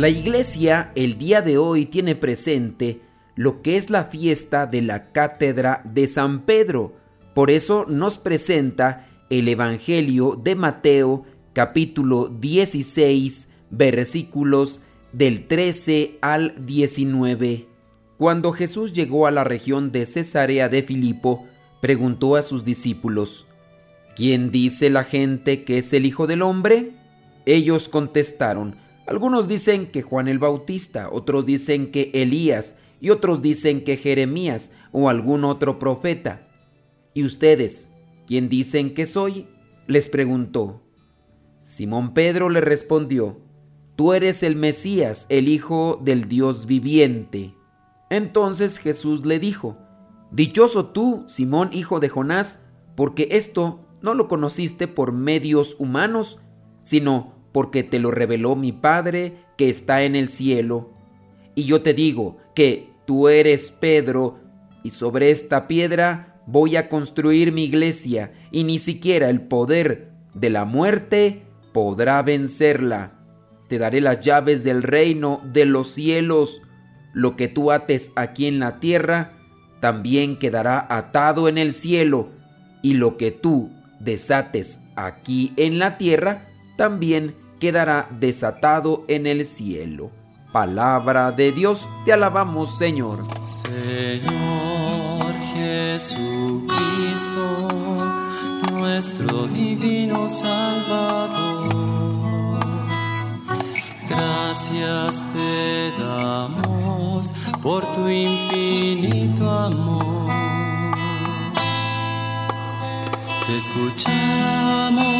La iglesia el día de hoy tiene presente lo que es la fiesta de la cátedra de San Pedro. Por eso nos presenta el Evangelio de Mateo capítulo 16 versículos del 13 al 19. Cuando Jesús llegó a la región de Cesarea de Filipo, preguntó a sus discípulos, ¿Quién dice la gente que es el Hijo del Hombre? Ellos contestaron, algunos dicen que Juan el Bautista, otros dicen que Elías y otros dicen que Jeremías o algún otro profeta. ¿Y ustedes, quién dicen que soy? les preguntó. Simón Pedro le respondió, Tú eres el Mesías, el Hijo del Dios viviente. Entonces Jesús le dijo, Dichoso tú, Simón, hijo de Jonás, porque esto no lo conociste por medios humanos, sino porque te lo reveló mi Padre que está en el cielo. Y yo te digo que tú eres Pedro, y sobre esta piedra voy a construir mi iglesia, y ni siquiera el poder de la muerte podrá vencerla. Te daré las llaves del reino de los cielos. Lo que tú ates aquí en la tierra, también quedará atado en el cielo, y lo que tú desates aquí en la tierra, también quedará desatado en el cielo. Palabra de Dios, te alabamos Señor. Señor Jesucristo, nuestro divino Salvador. Gracias te damos por tu infinito amor. Te escuchamos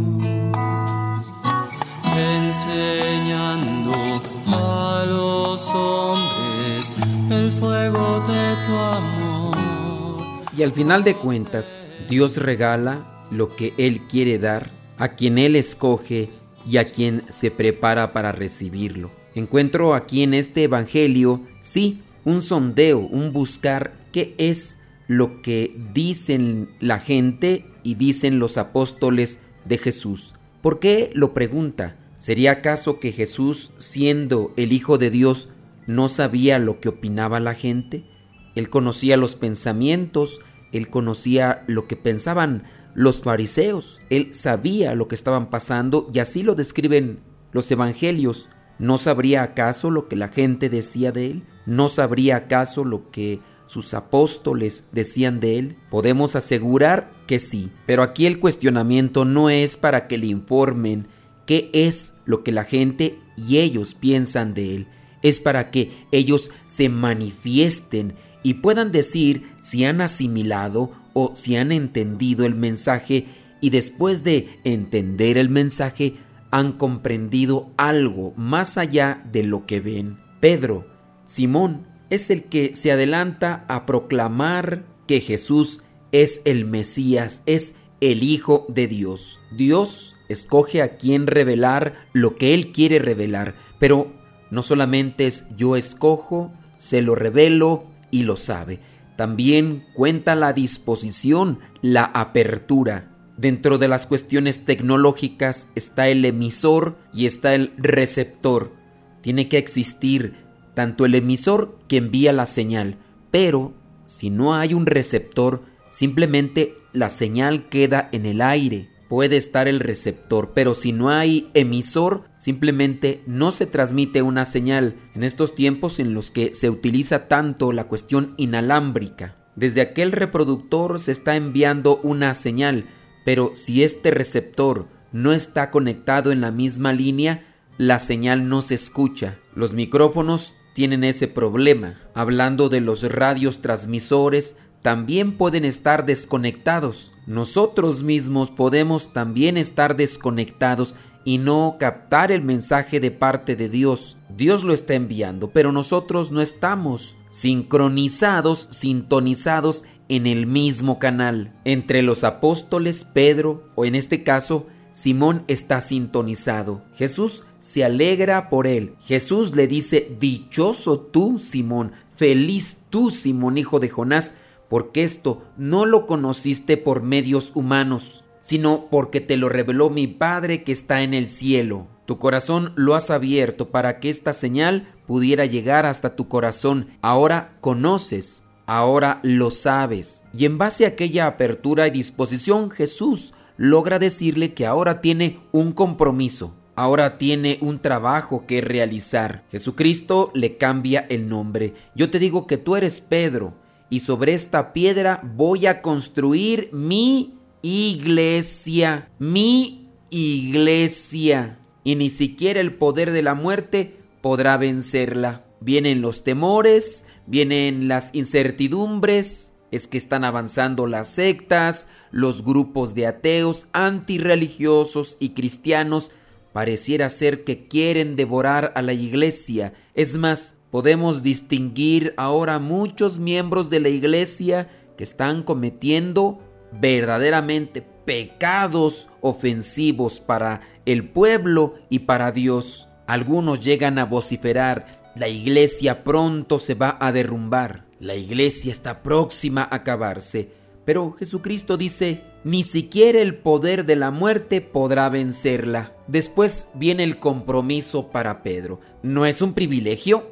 Y al final de cuentas, Dios regala lo que Él quiere dar a quien Él escoge y a quien se prepara para recibirlo. Encuentro aquí en este Evangelio, sí, un sondeo, un buscar qué es lo que dicen la gente y dicen los apóstoles de Jesús. ¿Por qué lo pregunta? ¿Sería acaso que Jesús, siendo el Hijo de Dios, no sabía lo que opinaba la gente? Él conocía los pensamientos, él conocía lo que pensaban los fariseos, él sabía lo que estaban pasando y así lo describen los evangelios. ¿No sabría acaso lo que la gente decía de él? ¿No sabría acaso lo que sus apóstoles decían de él? Podemos asegurar que sí, pero aquí el cuestionamiento no es para que le informen qué es lo que la gente y ellos piensan de él. Es para que ellos se manifiesten y puedan decir si han asimilado o si han entendido el mensaje y después de entender el mensaje han comprendido algo más allá de lo que ven. Pedro, Simón, es el que se adelanta a proclamar que Jesús es el Mesías, es el Hijo de Dios. Dios escoge a quien revelar lo que Él quiere revelar, pero no solamente es yo escojo, se lo revelo y lo sabe. También cuenta la disposición, la apertura. Dentro de las cuestiones tecnológicas está el emisor y está el receptor. Tiene que existir tanto el emisor que envía la señal, pero si no hay un receptor, simplemente la señal queda en el aire. puede estar el receptor, pero si no hay emisor, simplemente no se transmite una señal en estos tiempos en los que se utiliza tanto la cuestión inalámbrica. Desde aquel reproductor se está enviando una señal, pero si este receptor no está conectado en la misma línea, la señal no se escucha. Los micrófonos tienen ese problema. Hablando de los radios transmisores, también pueden estar desconectados. Nosotros mismos podemos también estar desconectados y no captar el mensaje de parte de Dios. Dios lo está enviando, pero nosotros no estamos sincronizados, sintonizados en el mismo canal. Entre los apóstoles, Pedro, o en este caso, Simón está sintonizado. Jesús se alegra por él. Jesús le dice, dichoso tú, Simón, feliz tú, Simón, hijo de Jonás, porque esto no lo conociste por medios humanos, sino porque te lo reveló mi Padre que está en el cielo. Tu corazón lo has abierto para que esta señal pudiera llegar hasta tu corazón. Ahora conoces, ahora lo sabes. Y en base a aquella apertura y disposición, Jesús logra decirle que ahora tiene un compromiso, ahora tiene un trabajo que realizar. Jesucristo le cambia el nombre. Yo te digo que tú eres Pedro y sobre esta piedra voy a construir mi iglesia, mi iglesia. Y ni siquiera el poder de la muerte podrá vencerla. Vienen los temores, vienen las incertidumbres, es que están avanzando las sectas, los grupos de ateos, antirreligiosos y cristianos pareciera ser que quieren devorar a la iglesia. Es más, podemos distinguir ahora muchos miembros de la iglesia que están cometiendo verdaderamente pecados ofensivos para el pueblo y para Dios. Algunos llegan a vociferar, la iglesia pronto se va a derrumbar, la iglesia está próxima a acabarse. Pero Jesucristo dice, ni siquiera el poder de la muerte podrá vencerla. Después viene el compromiso para Pedro. No es un privilegio,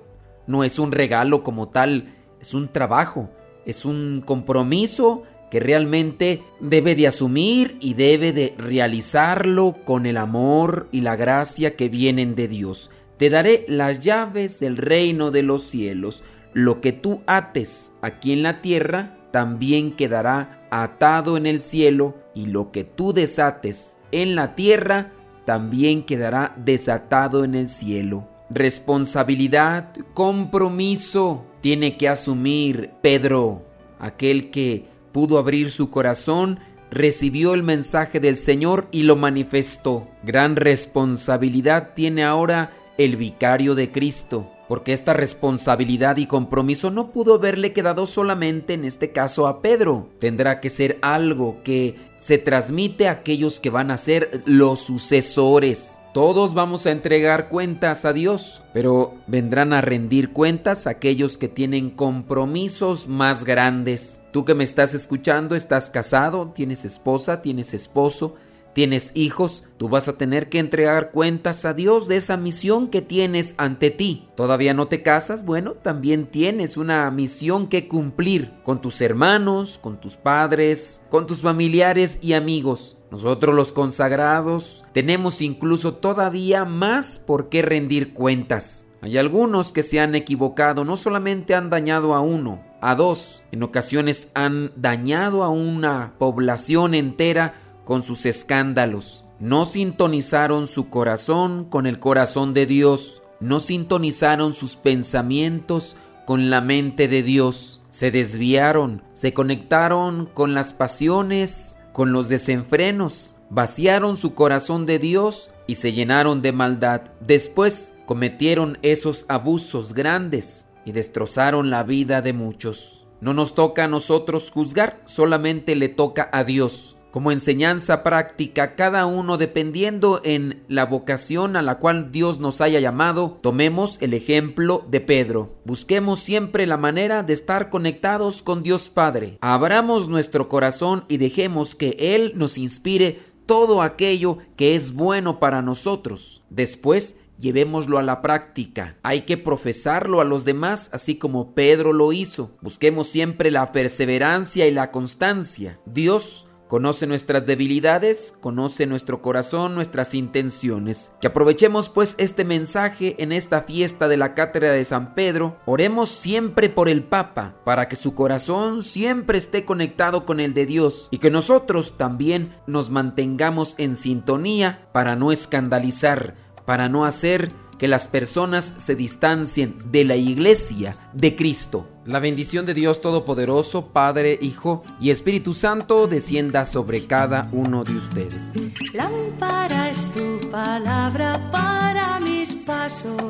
no es un regalo como tal, es un trabajo, es un compromiso que realmente debe de asumir y debe de realizarlo con el amor y la gracia que vienen de Dios. Te daré las llaves del reino de los cielos. Lo que tú ates aquí en la tierra también quedará atado en el cielo, y lo que tú desates en la tierra también quedará desatado en el cielo. Responsabilidad, compromiso tiene que asumir Pedro, aquel que pudo abrir su corazón, recibió el mensaje del Señor y lo manifestó. Gran responsabilidad tiene ahora el vicario de Cristo, porque esta responsabilidad y compromiso no pudo haberle quedado solamente en este caso a Pedro. Tendrá que ser algo que se transmite a aquellos que van a ser los sucesores. Todos vamos a entregar cuentas a Dios, pero vendrán a rendir cuentas aquellos que tienen compromisos más grandes. Tú que me estás escuchando, estás casado, tienes esposa, tienes esposo, tienes hijos, tú vas a tener que entregar cuentas a Dios de esa misión que tienes ante ti. ¿Todavía no te casas? Bueno, también tienes una misión que cumplir con tus hermanos, con tus padres, con tus familiares y amigos. Nosotros los consagrados tenemos incluso todavía más por qué rendir cuentas. Hay algunos que se han equivocado, no solamente han dañado a uno, a dos, en ocasiones han dañado a una población entera con sus escándalos. No sintonizaron su corazón con el corazón de Dios. No sintonizaron sus pensamientos con la mente de Dios. Se desviaron, se conectaron con las pasiones, con los desenfrenos, vaciaron su corazón de Dios y se llenaron de maldad. Después cometieron esos abusos grandes y destrozaron la vida de muchos. No nos toca a nosotros juzgar, solamente le toca a Dios como enseñanza práctica, cada uno dependiendo en la vocación a la cual Dios nos haya llamado, tomemos el ejemplo de Pedro. Busquemos siempre la manera de estar conectados con Dios Padre. Abramos nuestro corazón y dejemos que Él nos inspire todo aquello que es bueno para nosotros. Después, llevémoslo a la práctica. Hay que profesarlo a los demás, así como Pedro lo hizo. Busquemos siempre la perseverancia y la constancia. Dios Conoce nuestras debilidades, conoce nuestro corazón, nuestras intenciones. Que aprovechemos pues este mensaje en esta fiesta de la Cátedra de San Pedro. Oremos siempre por el Papa, para que su corazón siempre esté conectado con el de Dios y que nosotros también nos mantengamos en sintonía para no escandalizar, para no hacer que las personas se distancien de la iglesia de Cristo. La bendición de Dios Todopoderoso, Padre, Hijo y Espíritu Santo descienda sobre cada uno de ustedes. Lámpara es tu palabra para mis pasos,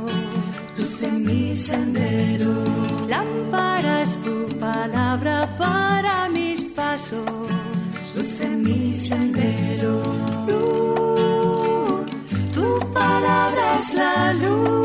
luz en mi sendero. Lámpara es tu palabra para mis pasos, luz en mi sendero. la luz.